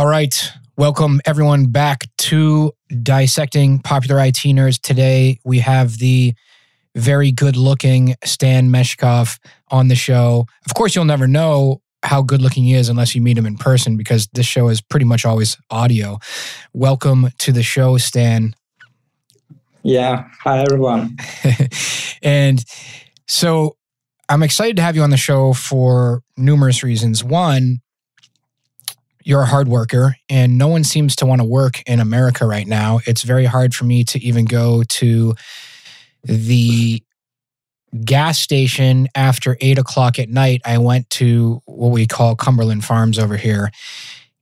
All right. Welcome everyone back to Dissecting Popular IT Nerds. Today we have the very good looking Stan Meshkov on the show. Of course, you'll never know how good looking he is unless you meet him in person because this show is pretty much always audio. Welcome to the show, Stan. Yeah. Hi, everyone. and so I'm excited to have you on the show for numerous reasons. One, you're a hard worker and no one seems to want to work in America right now. It's very hard for me to even go to the gas station after eight o'clock at night. I went to what we call Cumberland Farms over here.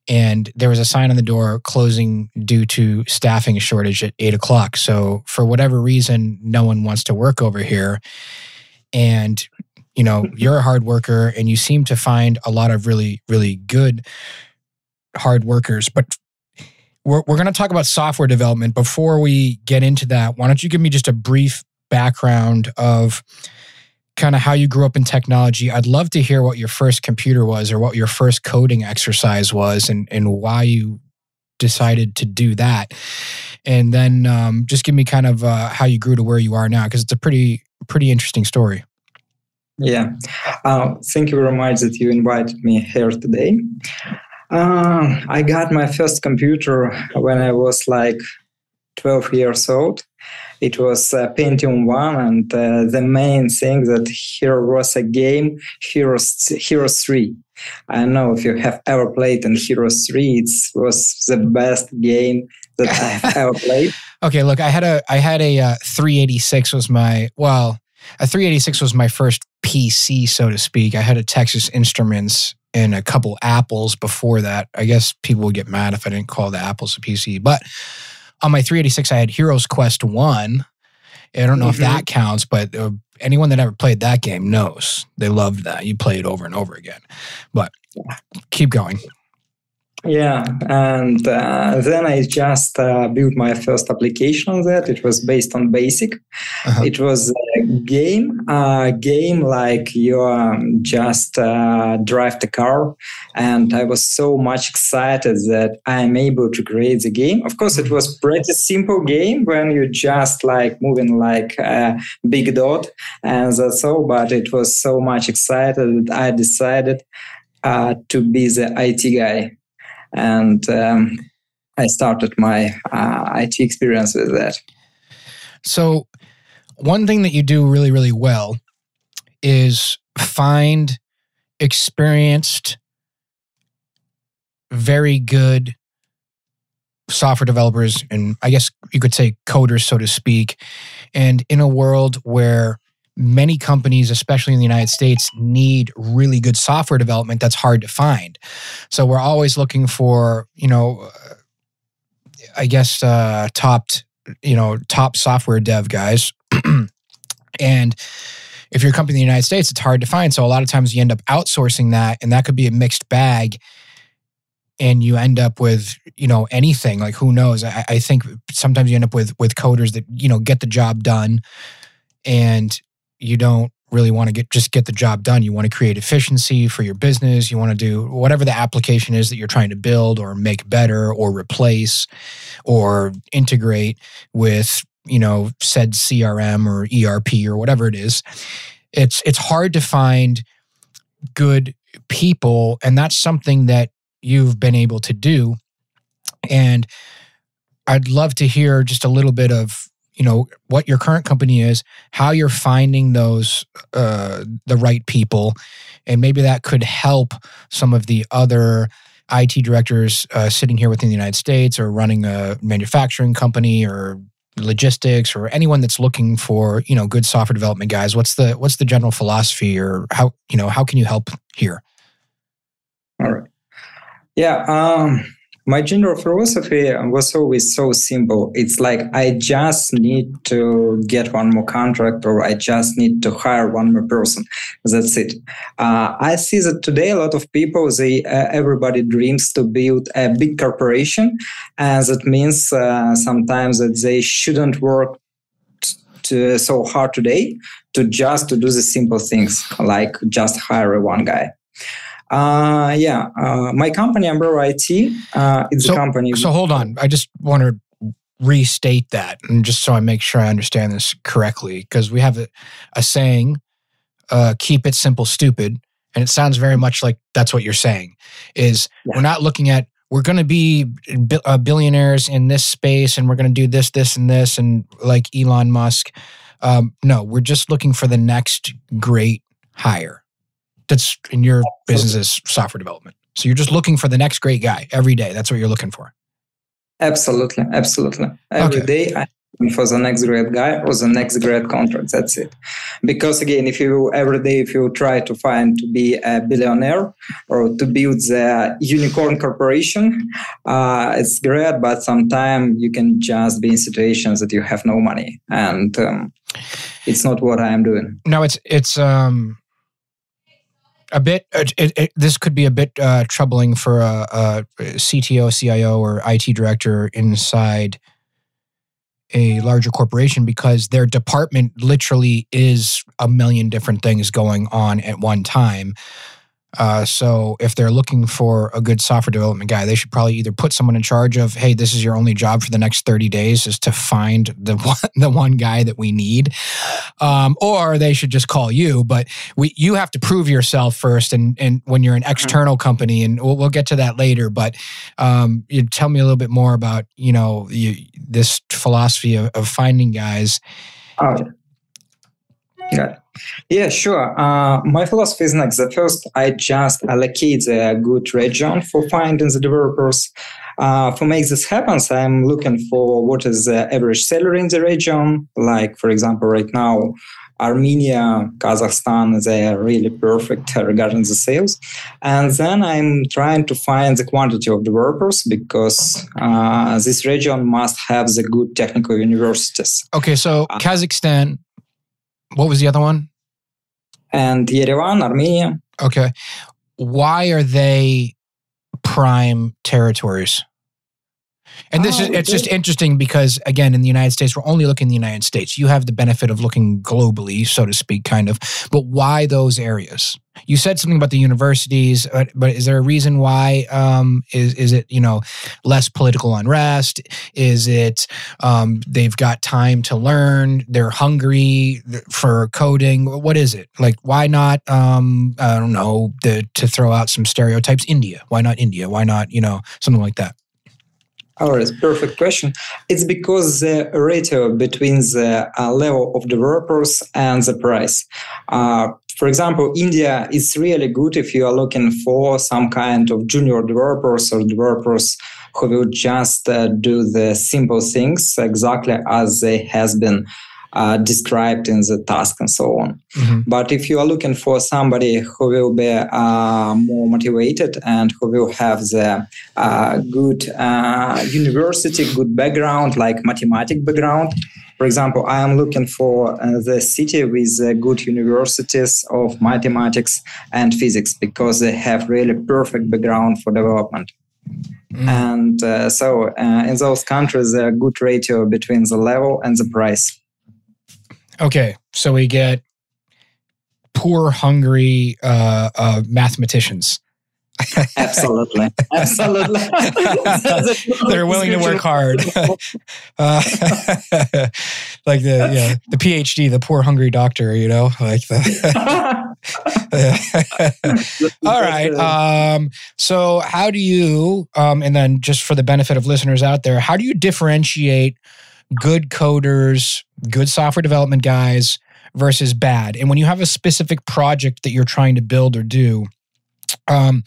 And there was a sign on the door closing due to staffing shortage at eight o'clock. So, for whatever reason, no one wants to work over here. And you know, you're a hard worker and you seem to find a lot of really, really good hard workers. But we're, we're going to talk about software development. Before we get into that, why don't you give me just a brief background of kind of how you grew up in technology? I'd love to hear what your first computer was or what your first coding exercise was and, and why you decided to do that. And then um, just give me kind of uh, how you grew to where you are now, because it's a pretty, pretty interesting story. Yeah. Uh, thank you very much that you invited me here today. Uh, I got my first computer when I was like 12 years old. It was uh, Pentium 1, and uh, the main thing that here was a game, Heroes, Heroes 3. I don't know if you have ever played in Heroes 3. It was the best game that I have ever played. Okay, look, I had a I had a uh, 386 was my well, a 386 was my first PC, so to speak. I had a Texas Instruments and a couple apples before that. I guess people would get mad if I didn't call the apples a PC. But on my 386, I had Heroes Quest 1. I don't know mm-hmm. if that counts, but uh, anyone that ever played that game knows they loved that. You play it over and over again. But keep going. Yeah, and uh, then I just uh, built my first application on that. It was based on Basic. Uh-huh. It was a game, a game like you um, just uh, drive the car, and I was so much excited that I'm able to create the game. Of course, it was pretty simple game when you just like moving like a big dot, and that's all. But it was so much excited that I decided uh, to be the IT guy and um, I started my uh, IT experience with that. So, one thing that you do really, really well is find experienced, very good software developers, and I guess you could say coders, so to speak. And in a world where many companies, especially in the United States, need really good software development that's hard to find. So we're always looking for, you know, I guess uh, top, you know, top software dev guys. and if you're a company in the United States, it's hard to find. So a lot of times you end up outsourcing that, and that could be a mixed bag. And you end up with, you know, anything like who knows? I, I think sometimes you end up with with coders that you know get the job done, and you don't really want to get just get the job done. You want to create efficiency for your business. You want to do whatever the application is that you're trying to build or make better or replace or integrate with, you know, said CRM or ERP or whatever it is. It's it's hard to find good people and that's something that you've been able to do. And I'd love to hear just a little bit of you know what your current company is how you're finding those uh, the right people. And maybe that could help some of the other IT directors uh, sitting here within the United States or running a manufacturing company or logistics or anyone that's looking for you know good software development guys. What's the what's the general philosophy or how you know how can you help here? All right. Yeah um my general philosophy was always so simple. It's like I just need to get one more contract or I just need to hire one more person. That's it. Uh, I see that today a lot of people, they uh, everybody dreams to build a big corporation, and that means uh, sometimes that they shouldn't work so hard today to just to do the simple things like just hire one guy. Uh, yeah, uh, my company, Umbrella IT, uh, it's so, a company. So hold on, I just want to restate that, and just so I make sure I understand this correctly, because we have a, a saying, uh, "Keep it simple, stupid," and it sounds very much like that's what you're saying. Is yeah. we're not looking at we're going to be uh, billionaires in this space, and we're going to do this, this, and this, and like Elon Musk. Um, no, we're just looking for the next great hire that's in your business is software development. So you're just looking for the next great guy every day. That's what you're looking for. Absolutely, absolutely. Every okay. day, I'm for the next great guy or the next great contract. That's it. Because again, if you every day if you try to find to be a billionaire or to build the unicorn corporation, uh, it's great. But sometimes you can just be in situations that you have no money, and um, it's not what I am doing. No, it's it's um a bit it, it, this could be a bit uh, troubling for a, a, cto cio or it director inside a larger corporation because their department literally is a million different things going on at one time uh, so if they're looking for a good software development guy, they should probably either put someone in charge of, hey, this is your only job for the next 30 days is to find the one, the one guy that we need. Um, or they should just call you. But we you have to prove yourself first and and when you're an mm-hmm. external company, and we'll, we'll get to that later. But um, you tell me a little bit more about, you know, you, this philosophy of, of finding guys. Oh, yeah. Yeah, sure. Uh, my philosophy is next. The first, I just allocate a good region for finding the developers. Uh, for make this happen, I'm looking for what is the average salary in the region. Like, for example, right now, Armenia, Kazakhstan, they are really perfect regarding the sales. And then I'm trying to find the quantity of developers because uh, this region must have the good technical universities. Okay, so uh, Kazakhstan, what was the other one? And Yerevan, Armenia. Okay. Why are they prime territories? And this oh, is it's just interesting because again in the United States we're only looking in the United States. You have the benefit of looking globally, so to speak, kind of. But why those areas? You said something about the universities, but, but is there a reason why? Um, is is it you know less political unrest? Is it um, they've got time to learn? They're hungry for coding. What is it like? Why not? Um, I don't know. The, to throw out some stereotypes, India. Why not India? Why not you know something like that? All right, perfect question. It's because the ratio between the uh, level of developers and the price. Uh, for example, India is really good if you are looking for some kind of junior developers or developers who will just uh, do the simple things exactly as they has been uh, described in the task and so on. Mm-hmm. But if you are looking for somebody who will be uh, more motivated and who will have the uh, good uh, university, good background, like mathematic background, for example, I am looking for uh, the city with uh, good universities of mathematics and physics because they have really perfect background for development. Mm. And uh, so uh, in those countries, there are good ratio between the level and the price. Okay, so we get poor, hungry uh, uh, mathematicians. Absolutely, absolutely. They're willing to work hard. uh, like the yeah, the PhD, the poor, hungry doctor. You know, like the. All right. Um, so, how do you? Um, and then, just for the benefit of listeners out there, how do you differentiate? Good coders, good software development guys versus bad. And when you have a specific project that you're trying to build or do, um,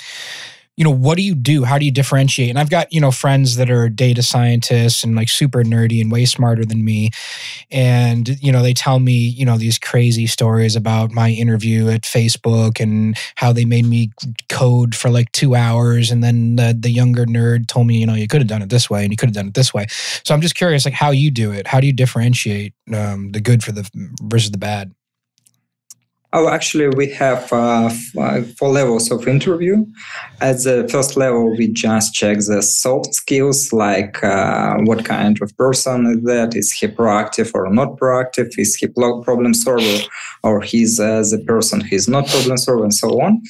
you know, what do you do? How do you differentiate? And I've got, you know, friends that are data scientists and like super nerdy and way smarter than me. And, you know, they tell me, you know, these crazy stories about my interview at Facebook and how they made me code for like two hours. And then the, the younger nerd told me, you know, you could have done it this way and you could have done it this way. So I'm just curious, like, how you do it. How do you differentiate um, the good for the versus the bad? Oh, actually, we have uh, uh, four levels of interview. At the first level, we just check the soft skills, like uh, what kind of person is that? Is he proactive or not proactive? Is he problem solver or he's uh, the person who's not problem solver, and so on.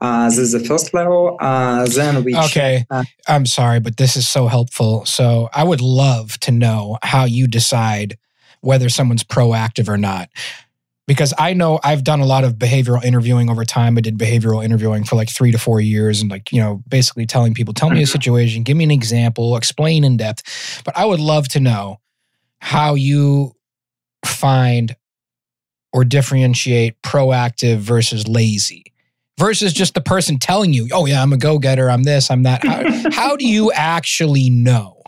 Uh, this is the first level. Uh, then we okay. Check, I'm sorry, but this is so helpful. So I would love to know how you decide whether someone's proactive or not because I know I've done a lot of behavioral interviewing over time. I did behavioral interviewing for like three to four years and like, you know, basically telling people, tell me a mm-hmm. situation, give me an example, explain in depth. But I would love to know how you find or differentiate proactive versus lazy versus just the person telling you, oh, yeah, I'm a go getter, I'm this, I'm that. How, how do you actually know?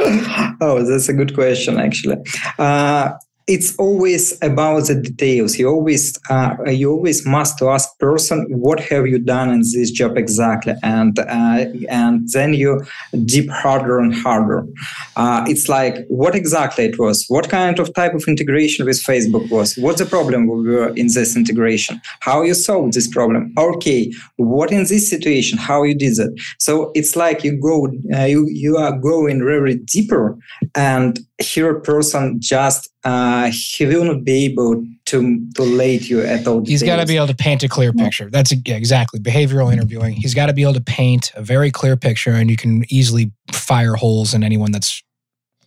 oh, that's a good question, actually. Uh, it's always about the details. You always uh, you always must ask person what have you done in this job exactly? And uh, and then you deep harder and harder. Uh, it's like what exactly it was? What kind of type of integration with facebook was? What's the problem we were in this integration? How you solved this problem? Okay what in this situation? How you did it? So it's like you go uh, you you are going very deeper and here a person just uh, he will not be able to to lead you at all. He's got to be able to paint a clear picture. That's yeah, exactly behavioral interviewing. He's got to be able to paint a very clear picture, and you can easily fire holes in anyone that's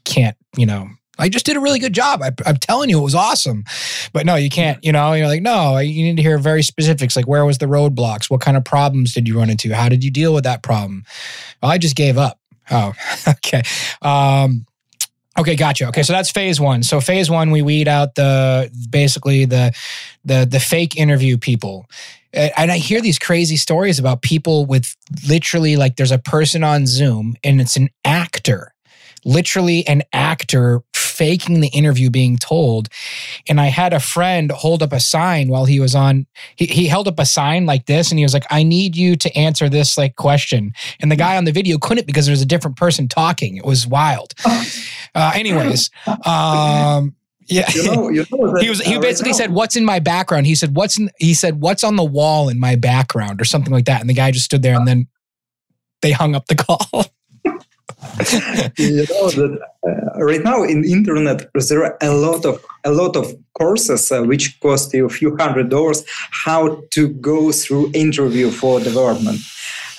can't. You know, I just did a really good job. I, am telling you, it was awesome. But no, you can't. You know, you're like, no, you need to hear very specifics. Like, where was the roadblocks? What kind of problems did you run into? How did you deal with that problem? Well, I just gave up. Oh, okay. Um, Okay, gotcha. Okay, so that's phase one. So phase one, we weed out the basically the the the fake interview people. And I hear these crazy stories about people with literally like there's a person on Zoom and it's an actor, literally an actor faking the interview being told. And I had a friend hold up a sign while he was on, he, he held up a sign like this and he was like, I need you to answer this like question. And the guy on the video couldn't because there was a different person talking. It was wild. Oh. Uh, anyways, um, yeah, you know, you know that, he was. He uh, basically right said, "What's in my background?" He said, "What's in?" He said, "What's on the wall in my background?" or something like that. And the guy just stood there, and then they hung up the call. you know that uh, right now in internet there are a lot of a lot of courses uh, which cost you a few hundred dollars how to go through interview for development.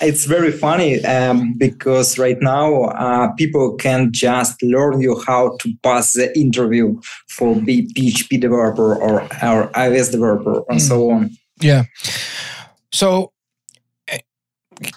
It's very funny um, because right now uh, people can just learn you how to pass the interview for be php developer or, or ios developer and mm. so on. Yeah. So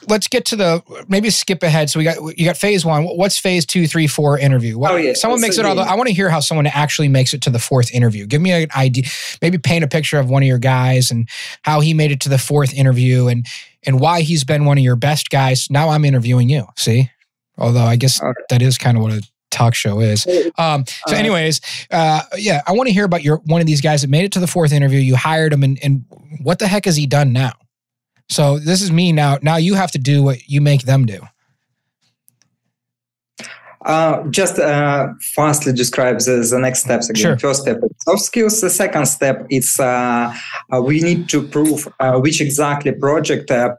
let's get to the maybe skip ahead. So we got you got phase one. What's phase two, three, four interview? What, oh yeah, someone makes it all. The, I want to hear how someone actually makes it to the fourth interview. Give me an idea. Maybe paint a picture of one of your guys and how he made it to the fourth interview and and why he's been one of your best guys. Now I'm interviewing you. See, although I guess okay. that is kind of what a talk show is. Um, so, anyways, uh, yeah, I want to hear about your one of these guys that made it to the fourth interview. You hired him, and, and what the heck has he done now? So this is me now. Now you have to do what you make them do. Uh, just uh, fastly describes the, the, next steps again. Sure. First step, soft skills. The second step is uh, uh we need to prove uh, which exactly project a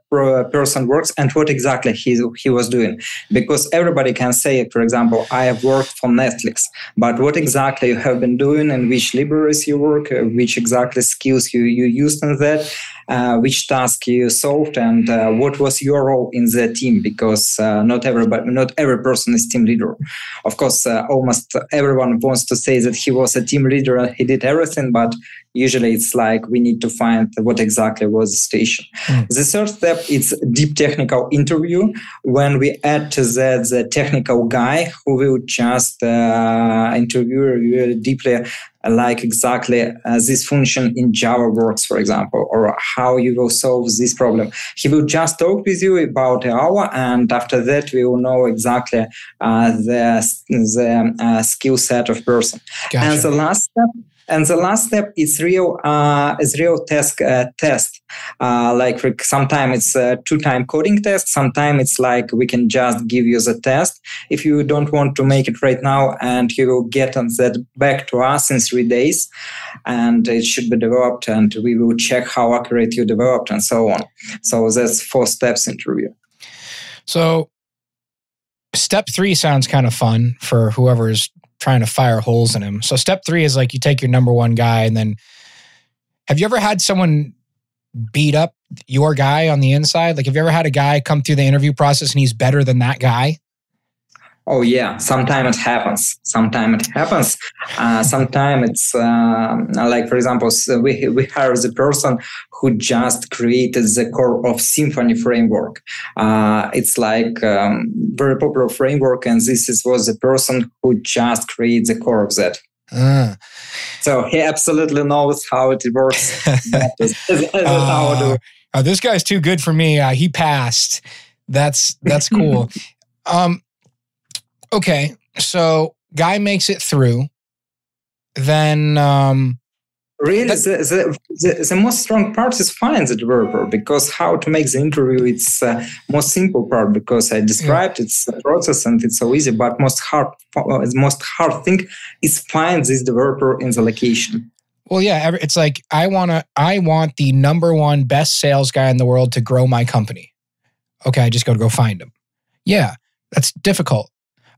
person works and what exactly he, he was doing. Because everybody can say, for example, I have worked for Netflix, but what exactly you have been doing and which libraries you work, uh, which exactly skills you, you used in that, uh, which task you solved and uh, what was your role in the team? Because uh, not everybody not every person is team leader. Of course uh, almost everyone wants to say that he was a team leader and he did everything but usually it's like we need to find what exactly was the station mm. the third step is deep technical interview when we add to that the technical guy who will just uh, interview you deeply like exactly uh, this function in Java works, for example, or how you will solve this problem. He will just talk with you about an hour, and after that, we will know exactly uh, the, the uh, skill set of person. Gotcha. And the last step and the last step is real uh, is real task uh, test. Uh, like sometimes it's a two time coding test. Sometimes it's like we can just give you the test if you don't want to make it right now, and you will get on that back to us in three days, and it should be developed, and we will check how accurate you developed and so on. So that's four steps interview. So step three sounds kind of fun for whoever's trying to fire holes in him. So step three is like you take your number one guy and then have you ever had someone beat up your guy on the inside? Like have you ever had a guy come through the interview process and he's better than that guy? Oh yeah, sometimes it happens. Sometimes it happens. Uh, sometimes it's uh, like, for example, so we we hire the person who just created the core of Symfony framework. Uh, it's like um, very popular framework, and this is, was the person who just created the core of that. Uh. So he absolutely knows how it works. uh, oh, this guy's too good for me. Uh, he passed. That's that's cool. um, okay, so guy makes it through. Then um, really the, the, the, the, most strong part is find the developer because how to make the interview it's uh, most simple part because i described yeah. it's a process and it's so easy but most hard uh, most hard thing is find this developer in the location well yeah it's like i want to i want the number one best sales guy in the world to grow my company okay i just got to go find him yeah that's difficult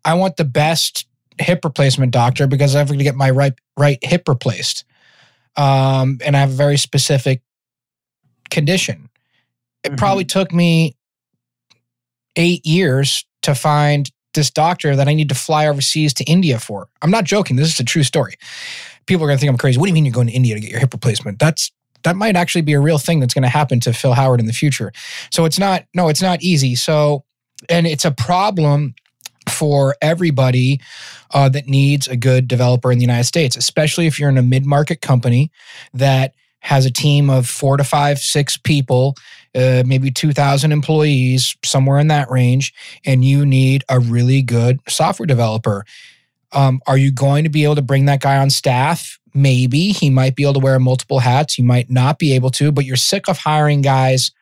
I want the best hip replacement doctor because I'm going to get my right right hip replaced. Um, and I have a very specific condition. It mm-hmm. probably took me eight years to find this doctor that I need to fly overseas to India for. I'm not joking. This is a true story. People are going to think I'm crazy. What do you mean you're going to India to get your hip replacement? That's that might actually be a real thing that's going to happen to Phil Howard in the future. So it's not no, it's not easy. So and it's a problem for everybody uh, that needs a good developer in the United States, especially if you're in a mid market company that has a team of four to five, six people, uh, maybe 2,000 employees, somewhere in that range, and you need a really good software developer. Um, are you going to be able to bring that guy on staff? Maybe he might be able to wear multiple hats. You might not be able to, but you're sick of hiring guys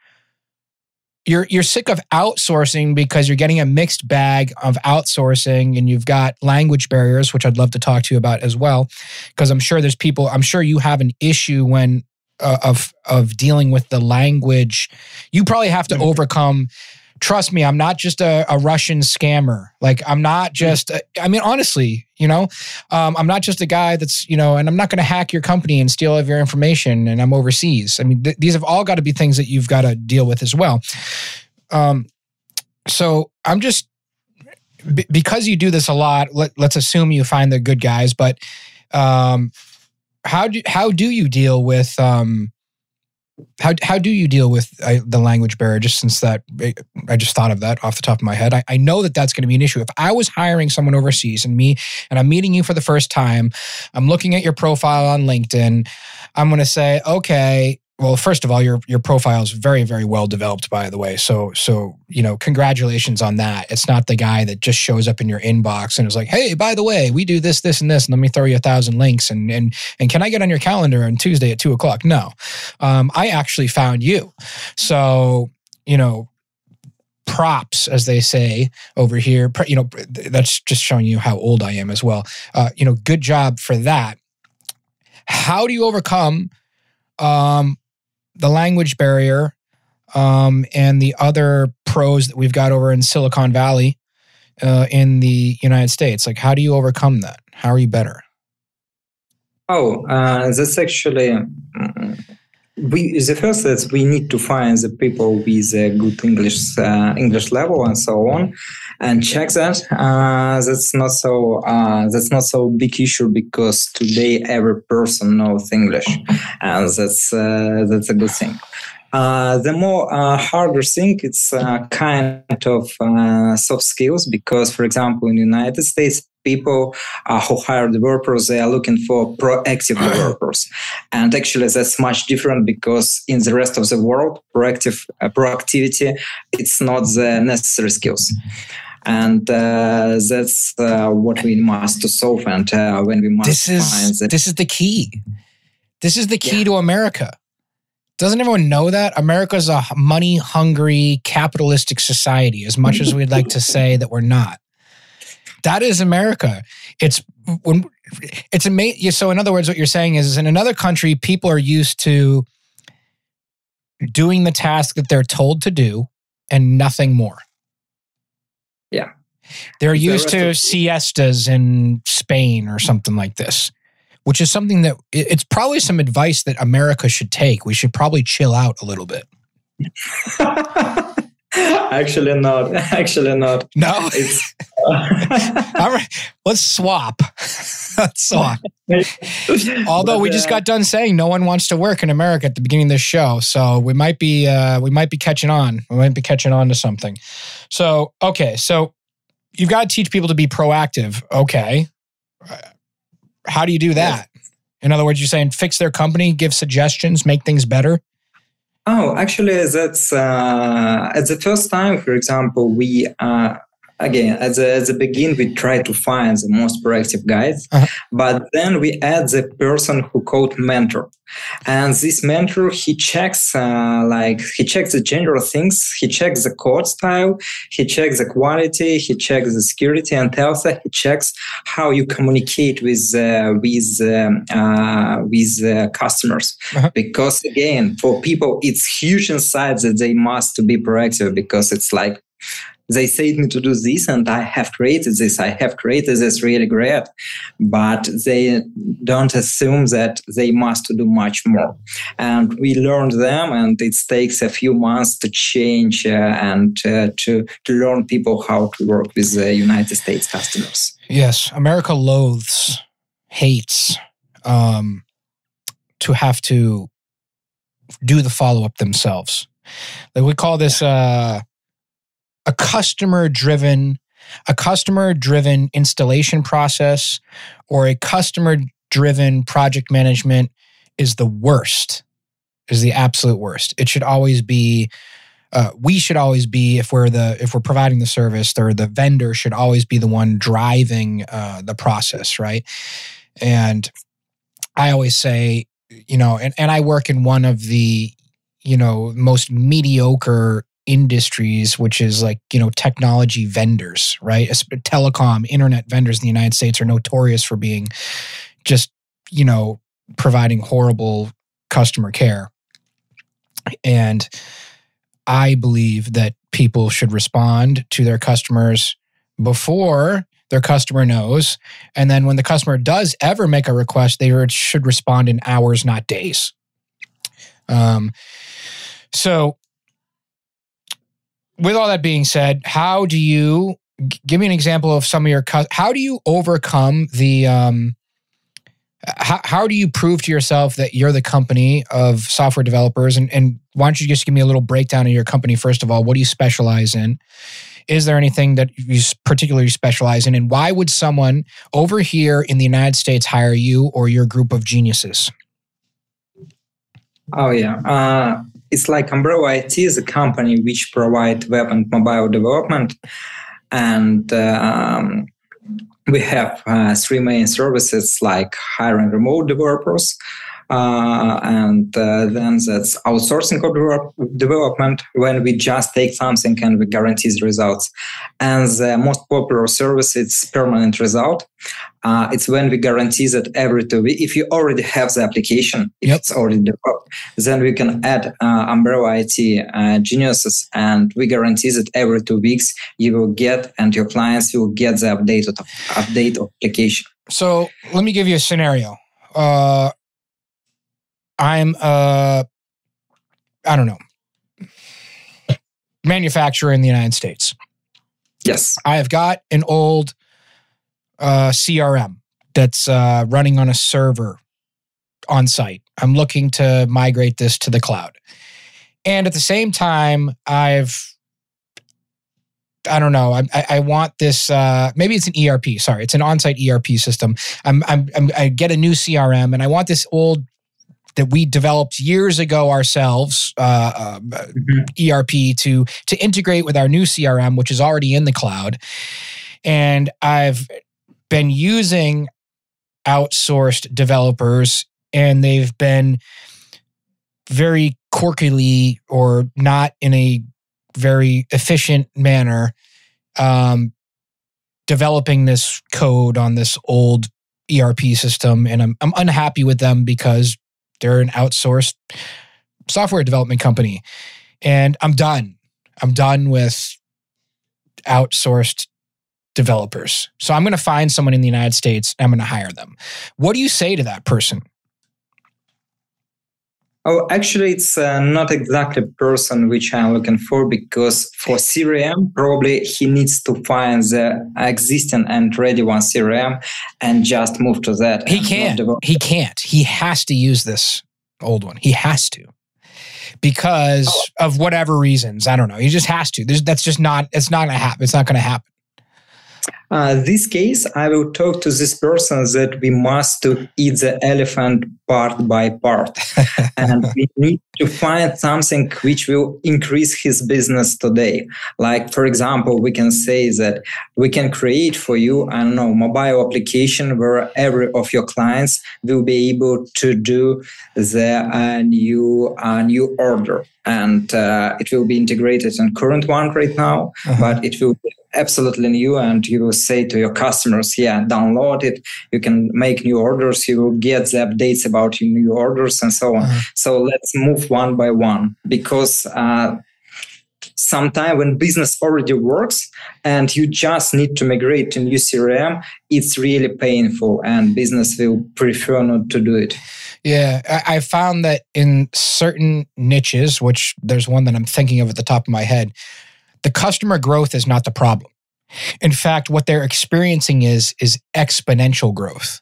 you're you're sick of outsourcing because you're getting a mixed bag of outsourcing and you've got language barriers which I'd love to talk to you about as well. Because I'm sure there's people I'm sure you have an issue when uh, of of dealing with the language. You probably have to overcome trust me, I'm not just a, a Russian scammer. Like I'm not hmm. just, a, I mean, honestly, you know, um, I'm not just a guy that's, you know, and I'm not going to hack your company and steal all of your information and I'm overseas. I mean, th- these have all got to be things that you've got to deal with as well. Um, so I'm just, b- because you do this a lot, let, let's assume you find the good guys, but um, how do, how do you deal with, um, how how do you deal with uh, the language barrier? Just since that, I just thought of that off the top of my head. I, I know that that's going to be an issue. If I was hiring someone overseas and me, and I'm meeting you for the first time, I'm looking at your profile on LinkedIn. I'm going to say, okay, well, first of all, your your profile is very, very well developed, by the way. So, so you know, congratulations on that. It's not the guy that just shows up in your inbox and is like, "Hey, by the way, we do this, this, and this, and let me throw you a thousand links." And and and can I get on your calendar on Tuesday at two o'clock? No, um, I actually found you. So, you know, props, as they say over here. You know, that's just showing you how old I am as well. Uh, you know, good job for that. How do you overcome? Um, the language barrier um, and the other pros that we've got over in Silicon Valley uh, in the United States? Like, how do you overcome that? How are you better? Oh, uh, that's actually mm, we. The first is we need to find the people with a good English uh, English level and so on, and check that. Uh, that's not so. Uh, that's not so big issue because today every person knows English, and that's uh, that's a good thing. Uh, the more uh, harder thing, it's kind of soft skills because, for example, in the United States, people uh, who hire developers, they are looking for proactive developers. And actually, that's much different because in the rest of the world, proactive uh, proactivity, it's not the necessary skills. and uh, that's uh, what we must to solve. And uh, when we must this is that- this is the key. This is the key Yeah. to America. Doesn't everyone know that America's a money hungry capitalistic society? As much as we'd like to say that we're not, that is America. It's when it's amazing. So, in other words, what you're saying is, is in another country, people are used to doing the task that they're told to do and nothing more. Yeah. They're The used to rest of- siestas in Spain or something like this, which is something that it's probably some advice that America should take. We should probably chill out a little bit. actually not. Actually not. No, It's All right, let's swap. let's swap. Although But, we just uh, got done saying no one wants to work in America at the beginning of this show, so we might be uh, we might be catching on. We might be catching on to something. So okay, so you've got to teach people to be proactive. Okay, Uh, how do you do that? In other words, you're saying fix their company, give suggestions, make things better. Oh, actually, that's uh, at the first time. For example, we uh, again at the at the begin we try to find the most proactive guys, Uh-huh. but then we add the person who called mentor, and this mentor he checks uh, like he checks the general things, he checks the code style, he checks the quality, he checks the security, and also he checks how you communicate with uh, with um, uh, with uh, customers. Because again for people it's huge insight that they must to be proactive because it's like they say me to do this and i have created this. I have created this really great. But they don't assume that they must do much more. And we learned them and it takes a few months to change uh, and uh, to to learn people how to work with the united states customers. Yes, America loathes, hates um, to have to do the follow up themselves. Like we call this uh, a customer driven, a customer driven installation process, or a customer driven project management is the worst. Is the absolute worst. It should always be uh, we should always be if we're the if we're providing the service or the vendor should always be the one driving uh, the process right and i always say you know and, and i work in one of the you know most mediocre industries which is like you know technology vendors right telecom internet vendors in the united states are notorious for being just you know providing horrible customer care and I believe that people should respond to their customers before their customer knows. And then when the customer does ever make a request, they should respond in hours, not days. Um, so, with all that being said, how do you give me an example of some of your, cus- how do you overcome the, um, how, how do you prove to yourself that you're the company of software developers? And, and why don't you just give me a little breakdown of your company first of all? What do you specialize in? Is there anything that you particularly specialize in? And why would someone over here in the united states hire you or your group of geniuses? Oh yeah, uh, it's like Umbrella IT is a company which provide web and mobile development, and um, we have uh, three main services like hiring remote developers, uh, and uh, then that's outsourcing of develop- development when we just take something and we guarantee the results. And the most popular service is permanent result. Uh, it's when we guarantee that every two weeks, if you already have the application, if Yep. it's already developed, then we can add uh, Umbrella IT uh, geniuses, and we guarantee that every two weeks you will get and your clients will get the update of update of application. so let me give you a scenario uh, i'm uh, i don't know manufacturer in the united states Yes. I've got an old uh, CRM that's uh, running on a server on site. I'm looking to migrate this to the cloud. And at the same time, I've, I don't know, I, I, I want this, uh, maybe it's an ERP, sorry, it's an on site ERP system. I'm, I'm, I'm, I get a new CRM and I want this old that we developed years ago ourselves, uh, uh, mm-hmm. ERP to to integrate with our new CRM, which is already in the cloud. And I've been using outsourced developers, and they've been very quirkily or not in a very efficient manner um, developing this code on this old ERP system, and I'm I'm unhappy with them because they're an outsourced software development company, and I'm done. I'm done with outsourced developers. So I'm going to find someone in the United States. I'm going to hire them. What do you say to that person? Oh, actually, it's uh, not exactly person which I'm looking for because for CRM, probably he needs to find the existing and ready one CRM and just move to that. He can't. He can't. He has to use this old one. He has to because oh. of whatever reasons. I don't know. He just has to. There's, that's just not. It's not gonna happen. It's not gonna happen. Uh, this case, I will talk to this person that we must to eat the elephant part by part, and we need to find something which will increase his business today. Like, for example, we can say that we can create for you, I don't know, mobile application where every of your clients will be able to do the uh, new uh, new order, and uh, it will be integrated in current one right now, uh-huh. but it will be absolutely new and you will say to your customers yeah download it. You can make new orders. You will get the updates about your new orders and so on. Uh-huh. so let's move one by one because uh, sometime when business already works and you just need to migrate to new crm it's really painful and business will prefer not to do it. Yeah i found that in certain niches which there's one that i'm thinking of at the top of my head the customer growth is not the problem in fact what they're experiencing is is exponential growth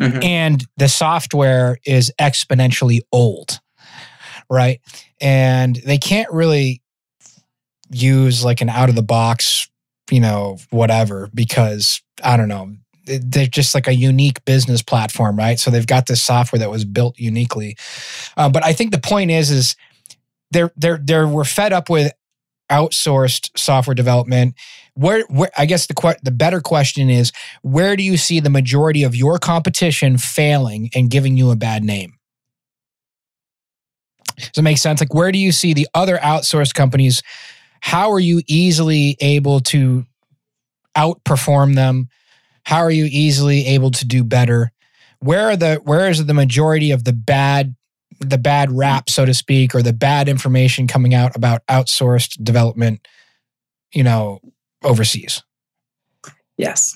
mm-hmm. and the software is exponentially old right? And they can't really use like an out of the box, you know, whatever, because I don't know, they're just like a unique business platform, right? So they've got this software that was built uniquely. Uh, but I think the point is, is they're they're they're we're fed up with outsourced software development. Where, where I guess the the better question is, where do you see the majority of your competition failing and giving you a bad name? Does it make sense? Like, where do you see the other outsourced companies? How are you easily able to outperform them? How are you easily able to do better? Where are the where is the majority of the bad the bad rap, so to speak, or the bad information coming out about outsourced development, you know, overseas? Yes.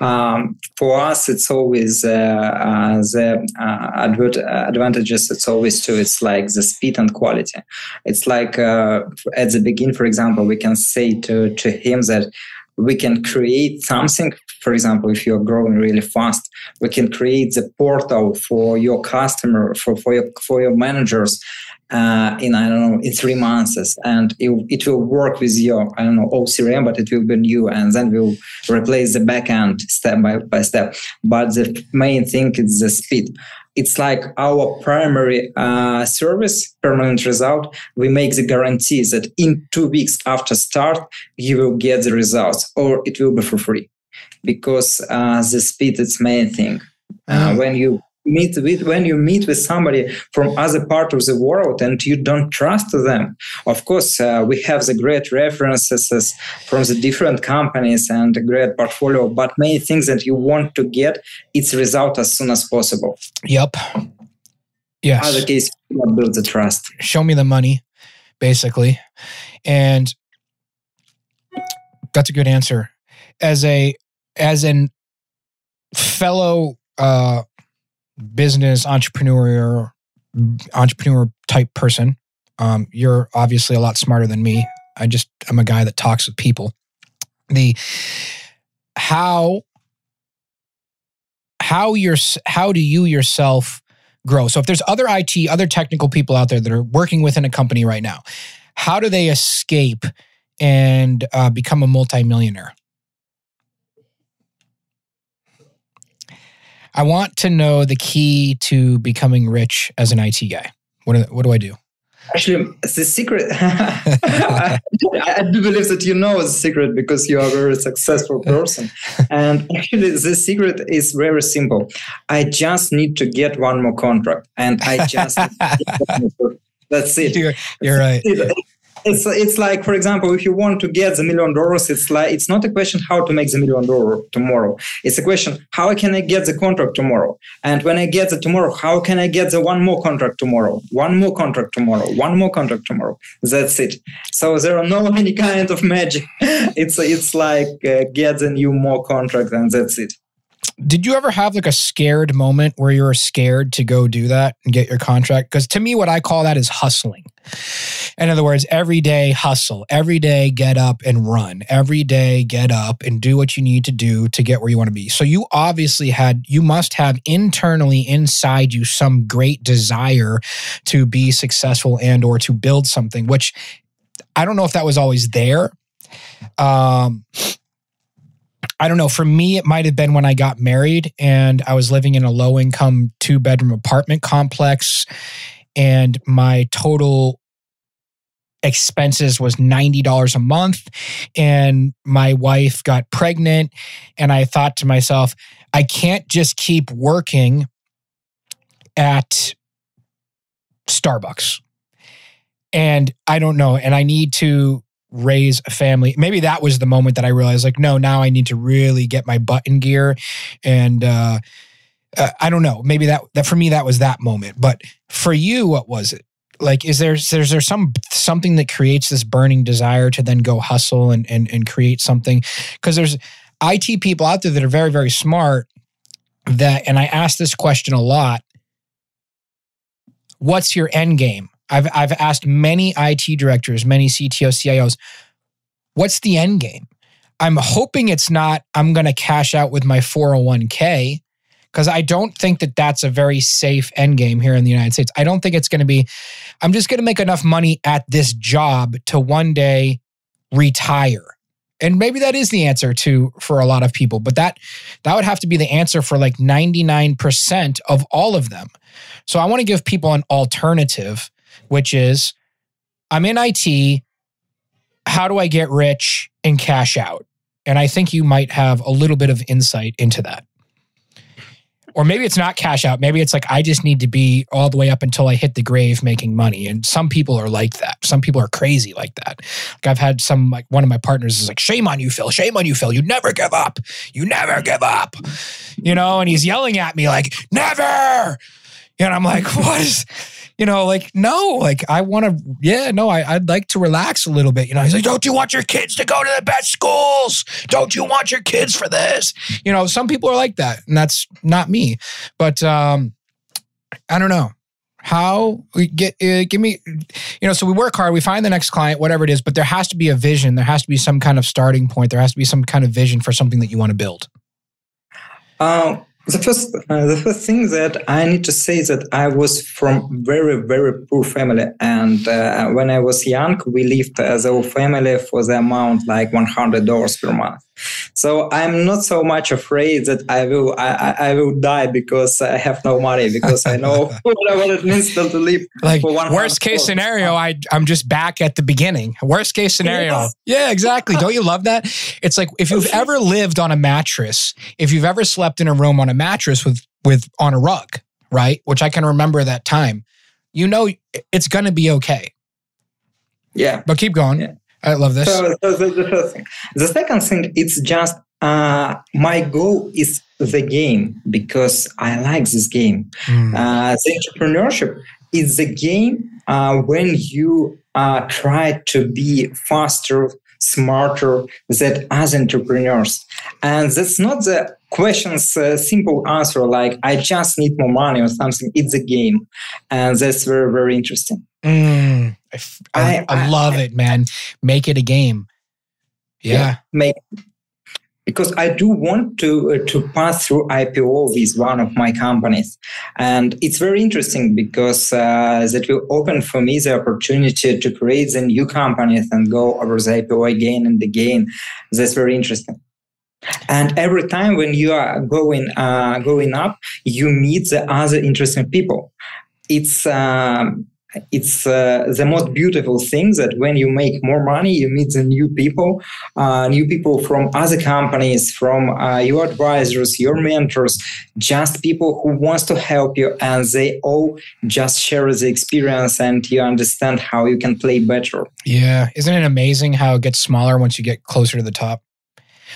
Um, for us, it's always uh, uh, the uh, advert- advantages. It's always to it's like the speed and quality. It's like uh, at the beginning, for example, we can say to to him that we can create something. For example, if you're growing really fast, we can create the portal for your customer, for for your for your managers, uh, in I don't know in three months, and it, it will work with your I don't know old CRM, but it will be new, and then we'll replace the backend step by, by step. But the main thing is the speed. It's like our primary uh, service, permanent result. We make the guarantee that in two weeks after start, you will get the results, or it will be for free, because uh, the speed is main thing. Uh, mm. when you meet with when you meet with somebody from other part of the world and you don't trust them of course uh, we have the great references from the different companies and a great portfolio but many things that you want to get its result as soon as possible. Yep yes. Other case you build the trust. Show me the money basically. And that's a good answer. As a as an fellow uh business entrepreneur entrepreneur type person. Um, you're obviously a lot smarter than me. I just I'm a guy that talks with people. The how how your how do you yourself grow? So if there's other IT, other technical people out there that are working within a company right now, how do they escape and uh, become a multimillionaire? I want to know the key to becoming rich as an IT guy. What do, what do I do? Actually, the secret, I, I, do believe that you know the secret because you are a very successful person. And actually, the secret is very simple. I just need to get one more contract, and I just that's it. You're, you're right it's it's like for example if you want to get the million dollars it's like it's not a question how to make the million dollar tomorrow. It's a question how can i get the contract tomorrow? And when i get the tomorrow how can i get the one more contract tomorrow? One more contract tomorrow. One more contract tomorrow. That's it. So there are no any kind of magic. It's it's like uh, get the new more contract and that's it. Did you ever have like a scared moment where you were scared to go do that and get your contract? Because to me, what I call that is hustling. In other words, every day hustle, every day get up and run, every day get up and do what you need to do to get where you want to be. So you obviously had, you must have internally inside you some great desire to be successful and or to build something, which I don't know if that was always there. Um, I don't know. For me, it might have been when I got married and I was living in a low income two bedroom apartment complex, and my total expenses was $90 a month. And my wife got pregnant. And I thought to myself, I can't just keep working at Starbucks. And I don't know. And I need to raise a family. Maybe that was the moment that I realized, like, no, now I need to really get my butt in gear. And uh, uh, I don't know. Maybe that that for me that was that moment. But for you, what was it? Like, is there is there some something that creates this burning desire to then go hustle and and and create something? Because there's IT people out there that are very very smart. That and I ask this question a lot. What's your end game? I've I've asked many IT directors, many CTOs, CIOs, what's the end game? I'm hoping it's not I'm going to cash out with my 401k because I don't think that that's a very safe end game here in the United States. I don't think it's going to be I'm just going to make enough money at this job to one day retire. And maybe that is the answer to for a lot of people, but that that would have to be the answer for like 99% of all of them. So I want to give people an alternative which is I'm in IT. How do I get rich and cash out? And I think you might have a little bit of insight into that. Or maybe it's not cash out. Maybe it's like, I just need to be all the way up until I hit the grave making money. And some people are like that. Some people are crazy like that. Like I've had some, like one of my partners is like, shame on you, Phil. Shame on you, Phil. You never give up. You never give up. You know, and he's yelling at me like, never. And I'm like, what is, you know, like, no, like I want to, yeah, no, I, I'd like to relax a little bit. You know, he's like, don't you want your kids to go to the best schools? Don't you want your kids for this? You know, some people are like that, and that's not me. But um, I don't know how we get uh, give me you know so we work hard we find the next client whatever it is but there has to be a vision there has to be some kind of starting point there has to be some kind of vision for something that you want to build um, the first, uh, the first thing that I need to say is that I was from very, very poor family, and uh, when I was young, we lived as a family for the amount like one hundred dollars per month. So I'm not so much afraid that I will I, I will die because I have no money because I know what it means to live. Like worst case scenario, I I'm just back at the beginning. Worst case scenario, yes. yeah, exactly. Don't you love that? It's like if you've ever lived on a mattress, if you've ever slept in a room on a mattress with with on a rug, right? Which I can remember that time. You know, it's going to be okay. Yeah, but keep going. Yeah. I love this. So, so the, the, first thing. The second thing, it's just uh, my goal is the game because I like this game. Mm. Uh, the entrepreneurship is the game uh, when you uh, try to be faster, smarter than other entrepreneurs. And that's not the question's uh, simple answer like, I just need more money or something. It's a game. And that's very, very interesting. Mm. I, I, I, love it, man. Make it a game. Yeah. yeah. Make because I do want to uh, to pass through IPO with one of my companies, and it's very interesting because uh, that will open for me the opportunity to create the new companies and go over the IPO again and again. That's very interesting. and every time when you are going uh, going up you meet the other interesting people it's um, it's uh, the most beautiful thing that when you make more money you meet the new people uh, new people from other companies from uh, your advisors your mentors just people who wants to help you and they all just share the experience and you understand how you can play better. Yeah. Isn't it amazing how it gets smaller once you get closer to the top?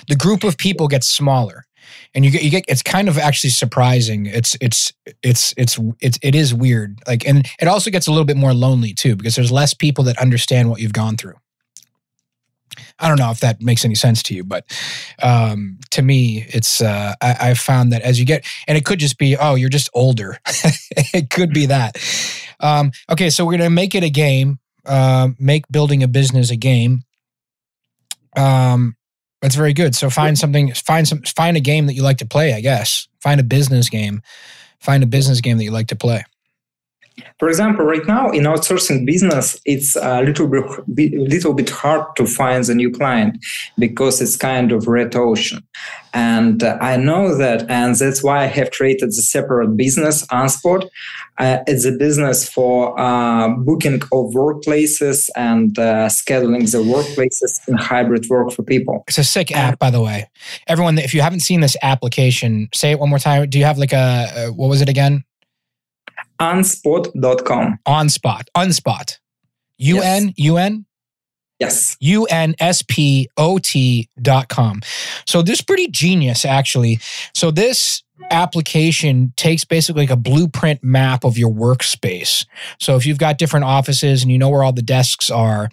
The group of people gets smaller and you get you get it's kind of actually surprising it's it's it's it's it's it is weird like and it also gets a little bit more lonely too because there's less people that understand what you've gone through I don't know if that makes any sense to you, but um, to me, it's uh, I, I've found that as you get, and it could just be, oh, you're just older. it could be that. Um, okay, so we're gonna make it a game. Uh, make building a business a game. Um, that's very good. So find something, find some, find a game that you like to play. I guess find a business game. Find a business game that you like to play. For example, right now in outsourcing business, it's a little bit, little bit hard to find a new client because it's kind of red ocean. And uh, I know that, and that's why I have created the separate business, Unspot. Uh, it's a business for uh, booking of workplaces and uh, scheduling the workplaces in hybrid work for people. It's a sick app, by the way. Everyone, if you haven't seen this application, say it one more time. Do you have like a, what was it again? unspot.com. Unspot. Unspot. U N U N? Yes. U N S P O T dot com. So this is pretty genius, actually. So this application takes basically like a blueprint map of your workspace. So if you've got different offices and you know where all the desks are,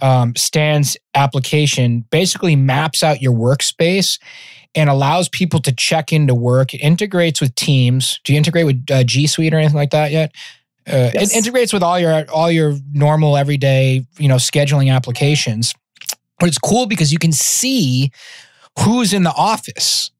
um, Stan's application basically maps out your workspace and allows people to check into work. It integrates with Teams. Do you integrate with uh, G Suite or anything like that yet? Uh, yes. It integrates with all your all your normal everyday you know scheduling applications. But it's cool because you can see who's in the office.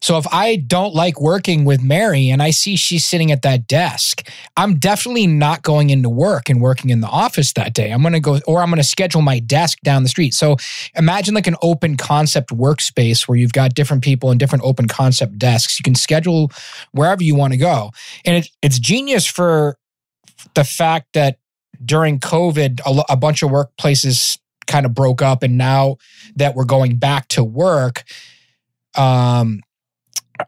So if I don't like working with Mary and I see she's sitting at that desk, I'm definitely not going into work and working in the office that day. I'm going to go, or I'm going to schedule my desk down the street. So imagine like an open concept workspace where you've got different people and different open concept desks. You can schedule wherever you want to go. And it, it's genius for the fact that during COVID, a, a bunch of workplaces kind of broke up. And now that we're going back to work, um,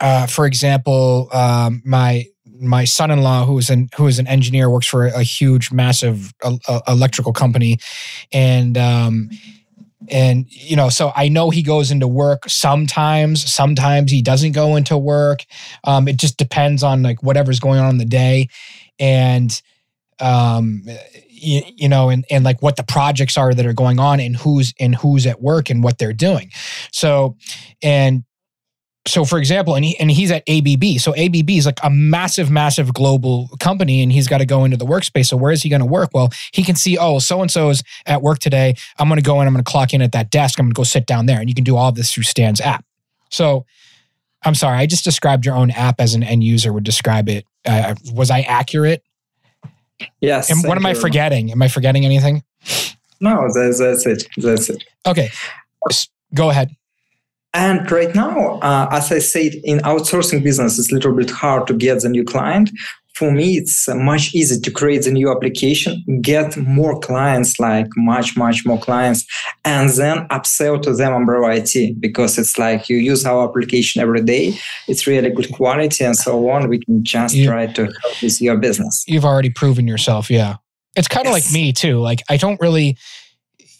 uh, for example, um, my my son-in-law, who is an who is an engineer, works for a huge, massive uh, electrical company, and um, and you know, so I know he goes into work sometimes. Sometimes he doesn't go into work. Um, it just depends on like whatever's going on in the day, and um, you, you know, and and like what the projects are that are going on, and who's and who's at work and what they're doing. So, and so for example, and he and he's at ABB. So ABB is like a massive, massive global company, and he's got to go into the workspace. So where is he going to work? Well, he can see, oh, so and so is at work today. I'm going to go in. I'm going to clock in at that desk. I'm going to go sit down there, and you can do all this through Stan's app. So I'm sorry, I just described your own app as an end user would describe it. Uh, was I accurate? Yes. And what am I forgetting? Am I forgetting anything? No, that's, that's it. That's it. Okay. Go ahead. And right now, uh, as I said, in outsourcing business, it's a little bit hard to get the new client. For me, it's much easier to create the new application, get more clients, like much, much more clients, and then upsell to them Umbrella IT because it's like you use our application every day. It's really good quality and so on. We can just you, try to help with your business. You've already proven yourself. Yeah. It's kind of yes. like me too. Like I don't really,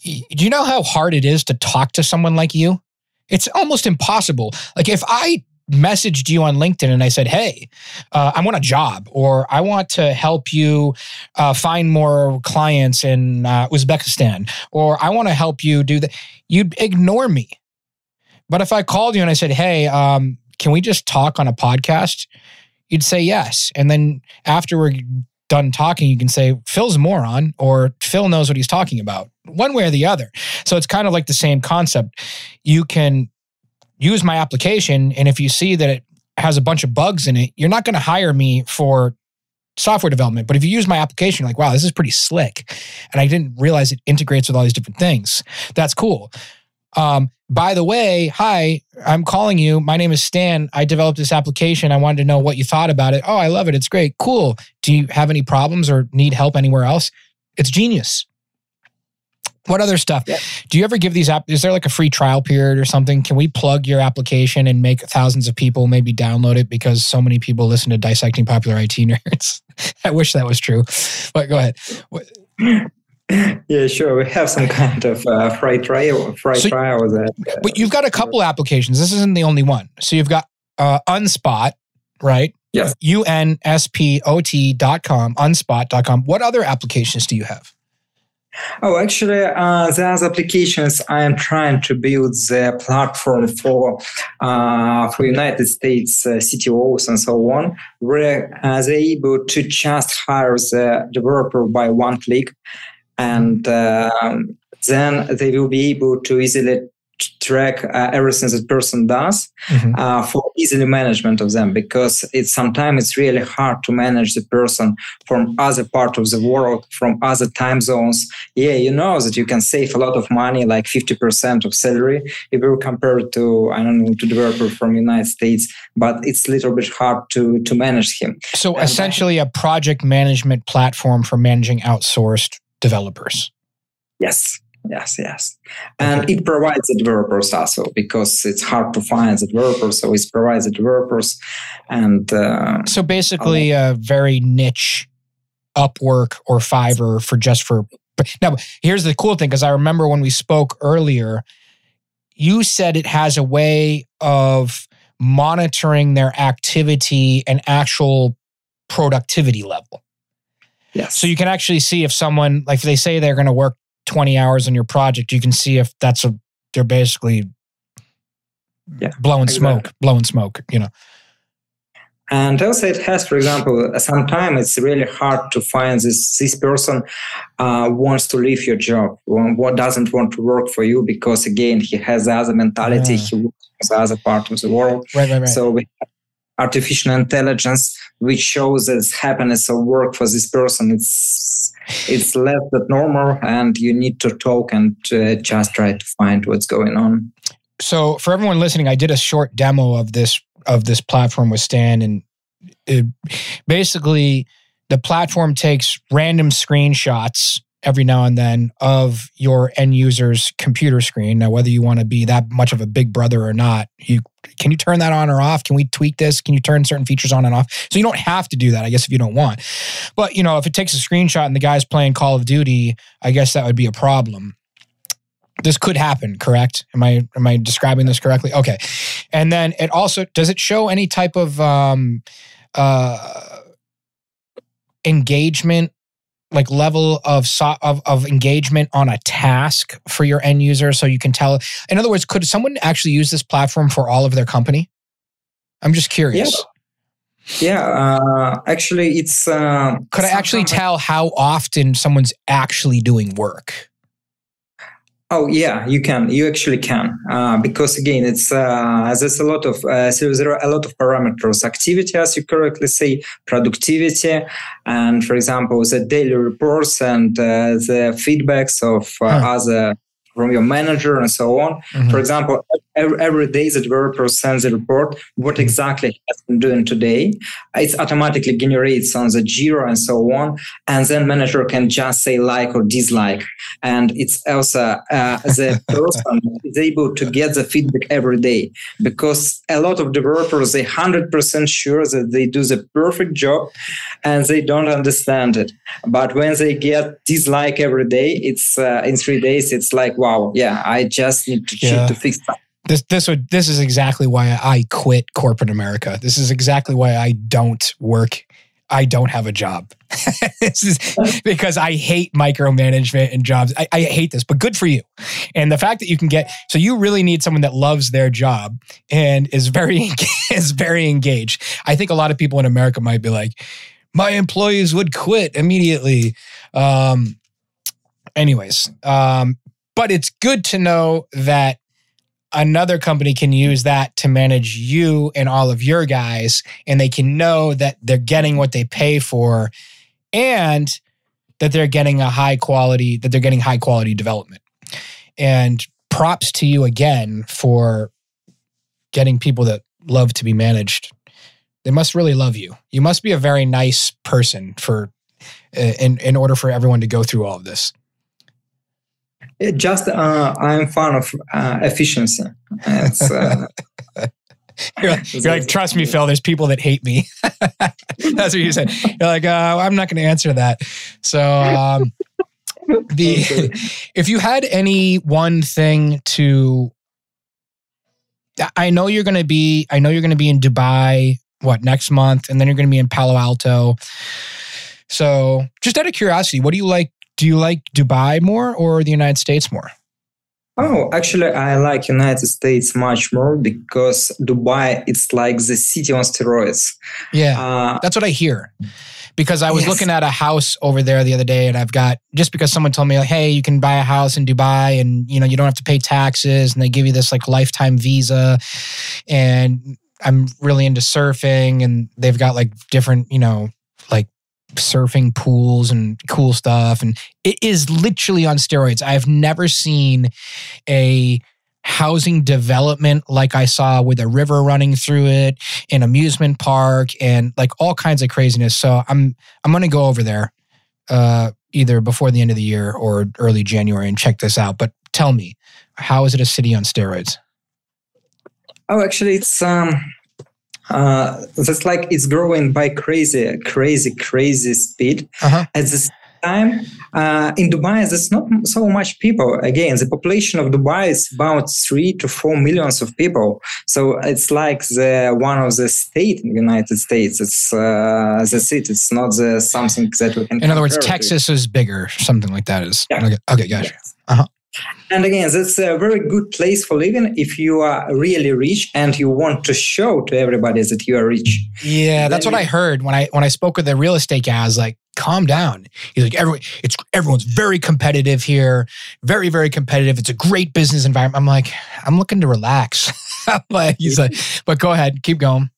do you know how hard it is to talk to someone like you? It's almost impossible. Like if I messaged you on LinkedIn and I said, Hey, uh, I want a job or I want to help you uh, find more clients in uh, Uzbekistan or I want to help you do that, you'd ignore me. But if I called you and I said, Hey, um, can we just talk on a podcast? You'd say yes. And then after we're done talking, you can say, Phil's a moron or Phil knows what he's talking about, one way or the other. So it's kind of like the same concept. You can use my application, and if you see that it has a bunch of bugs in it, you're not going to hire me for software development. But if you use my application, like, wow, this is pretty slick. And I didn't realize it integrates with all these different things. That's cool. Um, by the way, hi, I'm calling you. My name is Stan. I developed this application. I wanted to know what you thought about it. Oh, I love it. It's great. Cool. Do you have any problems or need help anywhere else? It's genius. What other stuff? Yeah. Do you ever give these app? Is there like a free trial period or something? Can we plug your application and make thousands of people maybe download it because so many people listen to dissecting popular IT nerds? I wish that was true, but go ahead. Yeah, sure. We have some kind of uh, free trial, free so, trial. That, uh, but you've got a couple applications. This isn't the only one. So you've got uh, Unspot, right? Yes. U N S P O T dot com, unspot.com. What other applications do you have? Oh, actually, uh, there's applications I am trying to build the platform for uh, for United States uh, CTOs and so on, where uh, they're able to just hire the developer by one click, and um, then they will be able to easily track uh, everything that person does mm-hmm. uh, for easily management of them because it's sometimes it's really hard to manage the person from other part of the world from other time zones. Yeah you know that you can save a lot of money like 50% of salary if you compare to i don't know to developer from united states but it's a little bit hard to to manage him. So and essentially a project management platform for managing outsourced developers. Yes yes yes. And okay. it provides the developers also because it's hard to find the developers so it provides the developers and uh, so basically a very niche upwork or fiverr for just for now here's the cool thing because i remember when we spoke earlier you said it has a way of monitoring their activity and actual productivity level Yes. So you can actually see if someone, like if they say they're going to work 20 hours on your project, you can see if that's a, they're basically yeah, blowing exactly. smoke, blowing smoke, you know. And also, it has, for example, sometimes it's really hard to find this this person uh, wants to leave your job, what doesn't want to work for you because again he has other mentality, yeah. he works other part of the world. Right, right, right. So we have artificial intelligence which shows that happiness of work for this person it's it's less than normal and you need to talk and uh, just try to find what's going on. So for everyone listening i did a short demo of this of this platform with stan and it, basically the platform takes random screenshots every now and then of your end user's computer screen. Now, whether you want to be that much of a big brother or not, you can you turn that on or off? Can we tweak this? Can you turn certain features on and off? So you don't have to do that, I guess, if you don't want. But you know, if it takes a screenshot and the guy's playing Call of Duty, I guess that would be a problem. This could happen, correct? Am I am I describing this correctly? Okay. And then it also does it show any type of um uh engagement like level of, so, of of engagement on a task for your end user so you can tell in other words could someone actually use this platform for all of their company? I'm just curious. Yeah, yeah uh, actually it's uh, could i actually tell how often someone's actually doing work Oh yeah, you can. You actually can uh, because again, it's uh, there's a lot of uh, so there are a lot of parameters: activity, as you correctly say, productivity, and for example, the daily reports and uh, the feedbacks of uh, huh. other from your manager and so on. Mm-hmm. For example, every, every day the developer sends a report what mm-hmm. exactly he has been doing today. It automatically generates on the Jira and so on, and then manager can just say like or dislike. And it's also uh, the person is able to get the feedback every day because a lot of developers they hundred percent sure that they do the perfect job, and they don't understand it. But when they get dislike every day, it's uh, in three days. It's like wow wow, yeah, I just need to yeah. to fix that. This this would this is exactly why I quit corporate America. This is exactly why I don't work. I don't have a job. this is because I hate micromanagement and jobs. I, I hate this, but good for you. And the fact that you can get so you really need someone that loves their job and is very is very engaged. I think a lot of people in America might be like, my employees would quit immediately. Um, anyways, um, but it's good to know that another company can use that to manage you and all of your guys, and they can know that they're getting what they pay for and that they're getting a high quality, that they're getting high quality development. And props to you again for getting people that love to be managed. They must really love you. You must be a very nice person for uh, in in order for everyone to go through all of this. It just uh, I'm fan of uh, efficiency. It's, uh, you're, like, you're like, trust me, Phil. There's people that hate me. That's what you said. You're like, uh, I'm not going to answer that. So, um, the if you had any one thing to, I know you're going to be. I know you're going to be in Dubai. What next month, and then you're going to be in Palo Alto. So, just out of curiosity, what do you like? Do you like Dubai more or the United States more? Oh, actually, I like United States much more because Dubai it's like the city on steroids. Yeah, uh, that's what I hear. Because I was yes. looking at a house over there the other day, and I've got just because someone told me, like, "Hey, you can buy a house in Dubai, and you know you don't have to pay taxes, and they give you this like lifetime visa." And I'm really into surfing, and they've got like different, you know, surfing pools and cool stuff. And it is literally on steroids. I've never seen a housing development like I saw with a river running through it, an amusement park, and like all kinds of craziness. So I'm I'm gonna go over there uh, either before the end of the year or early January and check this out. But tell me, how is it a city on steroids? Oh, actually, it's um, uh, that's like it's growing by crazy, crazy, crazy speed. Uh-huh. At this time, uh, in Dubai, there's not so much people. Again, the population of Dubai is about three to four millions of people. So it's like the one of the state in the United States. It's uh, the city. It's not the something that we can. In other words, Texas to. is bigger. Something like that is. Yeah. Okay, okay gotcha. Yes. Uh-huh. And again, that's a very good place for living if you are really rich and you want to show to everybody that you are rich. Yeah, that's what I heard when I when I spoke with the real estate guy. I was like, "Calm down." He's like, "Everyone, it's everyone's very competitive here, very very competitive. It's a great business environment." I'm like, "I'm looking to relax." but he's like, "But go ahead, keep going."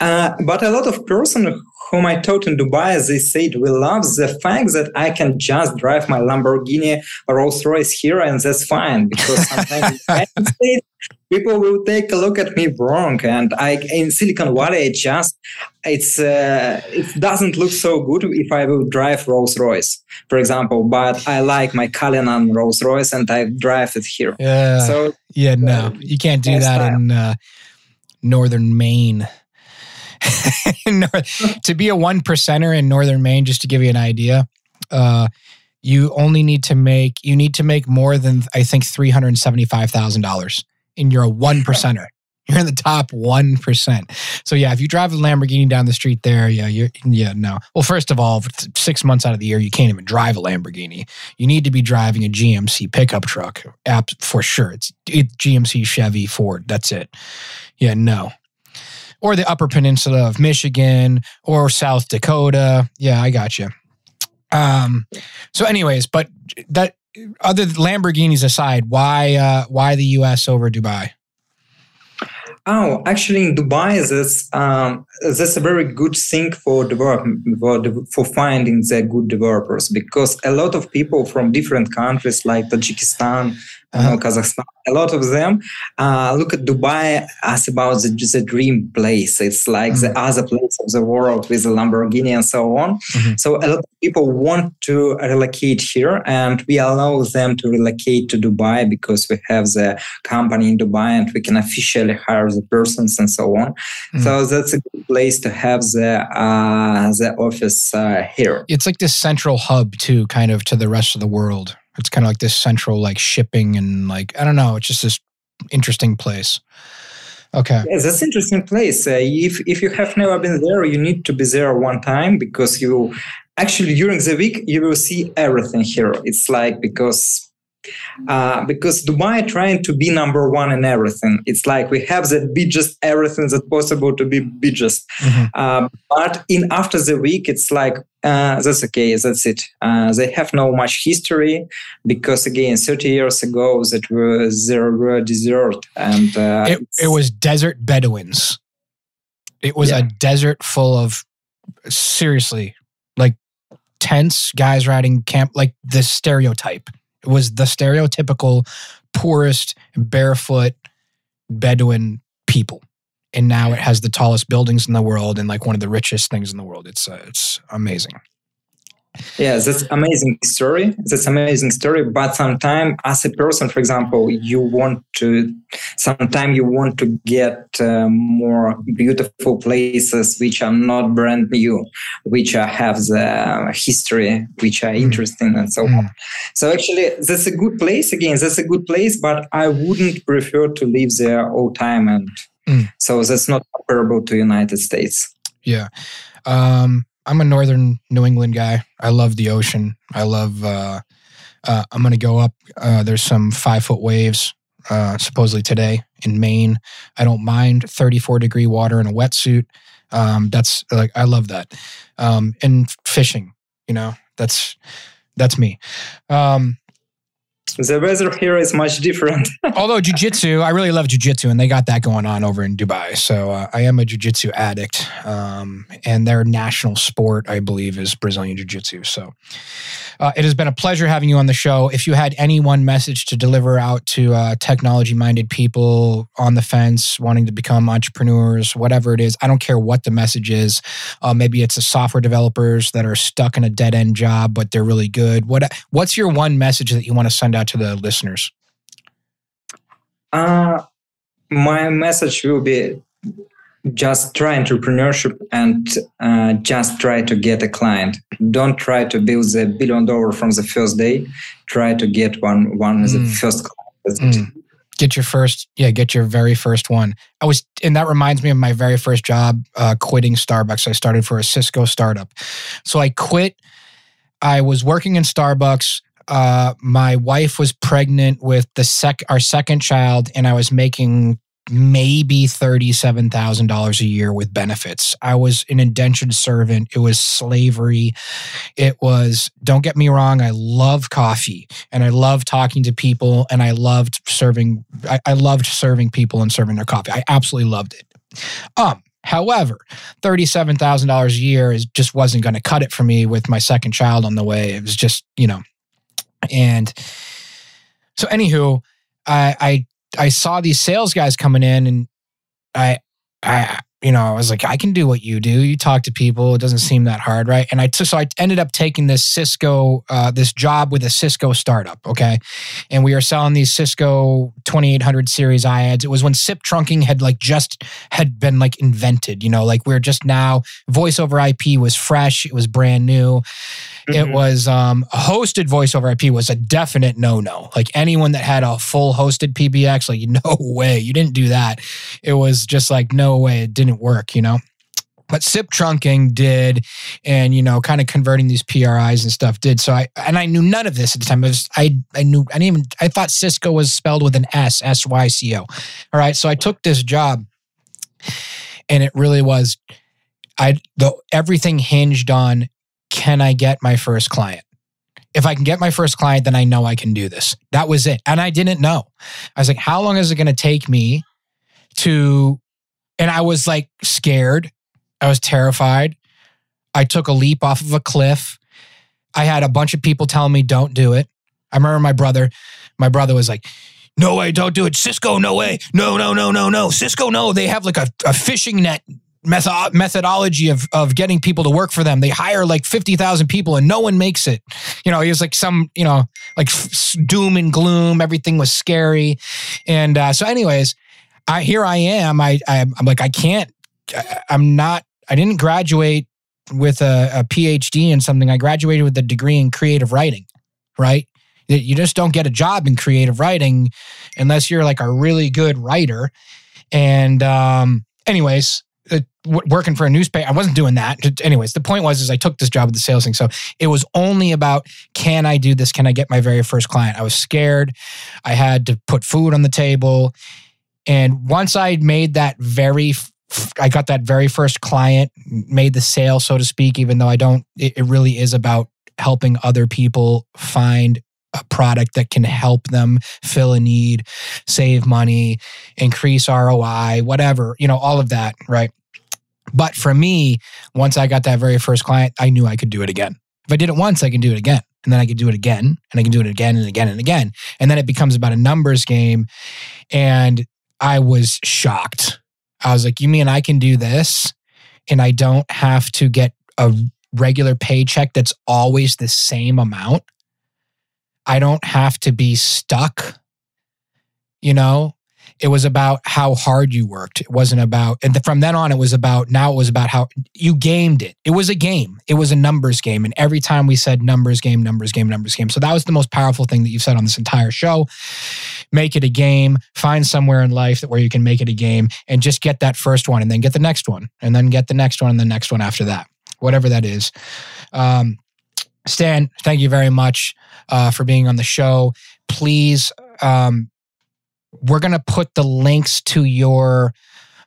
Uh, but a lot of person whom I taught in Dubai, they said, we love the fact that I can just drive my Lamborghini Rolls Royce here and that's fine because sometimes in States, people will take a look at me wrong. And I, in Silicon Valley, it just, it's, uh, it doesn't look so good if I will drive Rolls Royce, for example, but I like my Cullinan Rolls Royce and I drive it here. Yeah. So, yeah, no, uh, you can't do that style. in uh, Northern Maine. to be a one percenter in northern Maine, just to give you an idea, uh, you only need to make you need to make more than I think three hundred seventy five thousand dollars, and you're a one percenter. You're in the top one percent. So yeah, if you drive a Lamborghini down the street there, yeah, you're yeah no. Well, first of all, six months out of the year, you can't even drive a Lamborghini. You need to be driving a GMC pickup truck, app for sure. It's, it's GMC, Chevy, Ford. That's it. Yeah, no or the Upper Peninsula of Michigan or South Dakota. Yeah, I got you. Um, so, anyways, but that other Lamborghinis aside, why uh, why the U.S. over Dubai? Oh, actually, in Dubai, that's um, a very good thing for development for, for finding the good developers because a lot of people from different countries like Tajikistan, uh, Kazakhstan. A lot of them uh, look at Dubai as about the, the dream place. It's like mm-hmm. the other place of the world with the Lamborghini and so on. Mm-hmm. So a lot of people want to relocate here, and we allow them to relocate to Dubai because we have the company in Dubai and we can officially hire the persons and so on. Mm-hmm. So that's a good place to have the uh, the office uh, here. It's like this central hub too, kind of to the rest of the world. It's kind of like this central like shipping and like I don't know. It's just this interesting place. Okay. That's interesting place. Uh, if if you have never been there, you need to be there one time because you actually during the week you will see everything here. It's like because uh, because Dubai trying to be number one in everything. It's like we have the biggest everything that's possible to be biggest. Mm-hmm. Uh, but in after the week, it's like uh, that's okay, that's it. Uh, they have no much history because again, 30 years ago, that was there were desert and uh, it, it was desert Bedouins. It was yeah. a desert full of seriously like tents, guys riding camp, like the stereotype was the stereotypical poorest, barefoot Bedouin people. And now it has the tallest buildings in the world and like one of the richest things in the world. It's uh, it's amazing. Yeah, that's amazing story. That's amazing story. But sometimes, as a person, for example, you want to. Sometimes you want to get uh, more beautiful places which are not brand new, which are, have the history, which are mm. interesting, and so on. So actually, that's a good place. Again, that's a good place, but I wouldn't prefer to live there all time, and mm. so that's not comparable to United States. Yeah. Um, I'm a northern New England guy. I love the ocean. I love. Uh, uh, I'm to go up. Uh, there's some five foot waves uh, supposedly today in Maine. I don't mind 34 degree water in a wetsuit. Um, that's like I love that. Um, and fishing, you know, that's that's me. Um, the weather here is much different. Although jujitsu, I really love jujitsu, and they got that going on over in Dubai. So uh, I am a jujitsu addict, um, and their national sport, I believe, is Brazilian jiu-jitsu. So uh, it has been a pleasure having you on the show. If you had any one message to deliver out to uh, technology-minded people on the fence, wanting to become entrepreneurs, whatever it is, I don't care what the message is. Uh, maybe it's the software developers that are stuck in a dead-end job, but they're really good. What What's your one message that you want to send out to the listeners? Uh, my message will be just try entrepreneurship and uh, just try to get a client. Don't try to build a billion dollar from the first day. Try to get one one mm. the first client. Mm. Get your first, yeah, get your very first one. I was, and that reminds me of my very first job, uh, quitting Starbucks. I started for a Cisco startup. So I quit. I was working in Starbucks uh, my wife was pregnant with the sec our second child, and I was making maybe $37,000 a year with benefits. I was an indentured servant. It was slavery. It was, don't get me wrong, I love coffee and I love talking to people and I loved serving, I, I loved serving people and serving their coffee. I absolutely loved it. Um, However, $37,000 a year is just wasn't going to cut it for me with my second child on the way. It was just, you know, and so, anywho, I I I saw these sales guys coming in, and I I you know I was like, I can do what you do. You talk to people. It doesn't seem that hard, right? And I took so I ended up taking this Cisco uh, this job with a Cisco startup. Okay, and we are selling these Cisco 2800 series IADs. It was when SIP trunking had like just had been like invented. You know, like we're just now voice over IP was fresh. It was brand new. It was um, hosted voiceover IP was a definite no no. Like anyone that had a full hosted PBX, like no way, you didn't do that. It was just like no way, it didn't work. You know but SIP trunking did, and you know, kind of converting these PRIs and stuff did. So I and I knew none of this at the time. It was, I I knew I didn't even I thought Cisco was spelled with an S S Y C O. All right, so I took this job, and it really was. I the everything hinged on can I get my first client? If I can get my first client, then I know I can do this. That was it. And I didn't know. I was like, how long is it going to take me to, and I was like scared. I was terrified. I took a leap off of a cliff. I had a bunch of people telling me, don't do it. I remember my brother, my brother was like, no way, don't do it. Cisco, no way. No, no, no, no, no. Cisco, no. They have like a, a fishing net method- methodology of of getting people to work for them. They hire like 50,000 people and no one makes it. You know, he was like some, you know, like doom and gloom, everything was scary. And uh, so anyways, I here I am. I, I I'm like I can't I'm not I didn't graduate with a, a PhD in something. I graduated with a degree in creative writing, right? You just don't get a job in creative writing unless you're like a really good writer. And um, anyways, uh, working for a newspaper. I wasn't doing that. Anyways, the point was is I took this job with the sales thing. So it was only about can I do this? Can I get my very first client? I was scared. I had to put food on the table. And once I made that very I got that very first client, made the sale, so to speak, even though I don't, it, it really is about helping other people find a product that can help them fill a need, save money, increase ROI, whatever, you know, all of that, right? But for me, once I got that very first client, I knew I could do it again. If I did it once, I can do it again. And then I can do it again and I can do it again and again and again. And then it becomes about a numbers game. And I was shocked. I was like, you mean I can do this and I don't have to get a regular paycheck that's always the same amount? I don't have to be stuck, you know? It was about how hard you worked. It wasn't about, and from then on, it was about, now it was about how you gamed it. It was a game, it was a numbers game. And every time we said numbers game, numbers game, numbers game. So that was the most powerful thing that you've said on this entire show. Make it a game, find somewhere in life that where you can make it a game and just get that first one and then get the next one and then get the next one and the next one after that, whatever that is. Um, Stan, thank you very much uh, for being on the show. Please um, we're going to put the links to your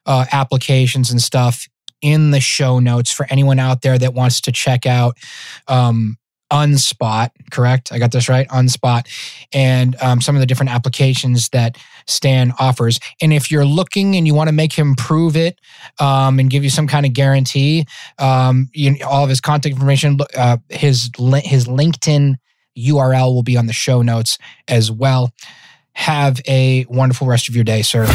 uh, applications and stuff in the show notes for anyone out there that wants to check out um, Unspot, correct? I got this right? Unspot, and um, some of the different applications that Stan offers. And if you're looking and you want to make him prove it um, and give you some kind of guarantee, um, you, all of his contact information, uh, his his LinkedIn URL will be on the show notes as well. Have a wonderful rest of your day, sir.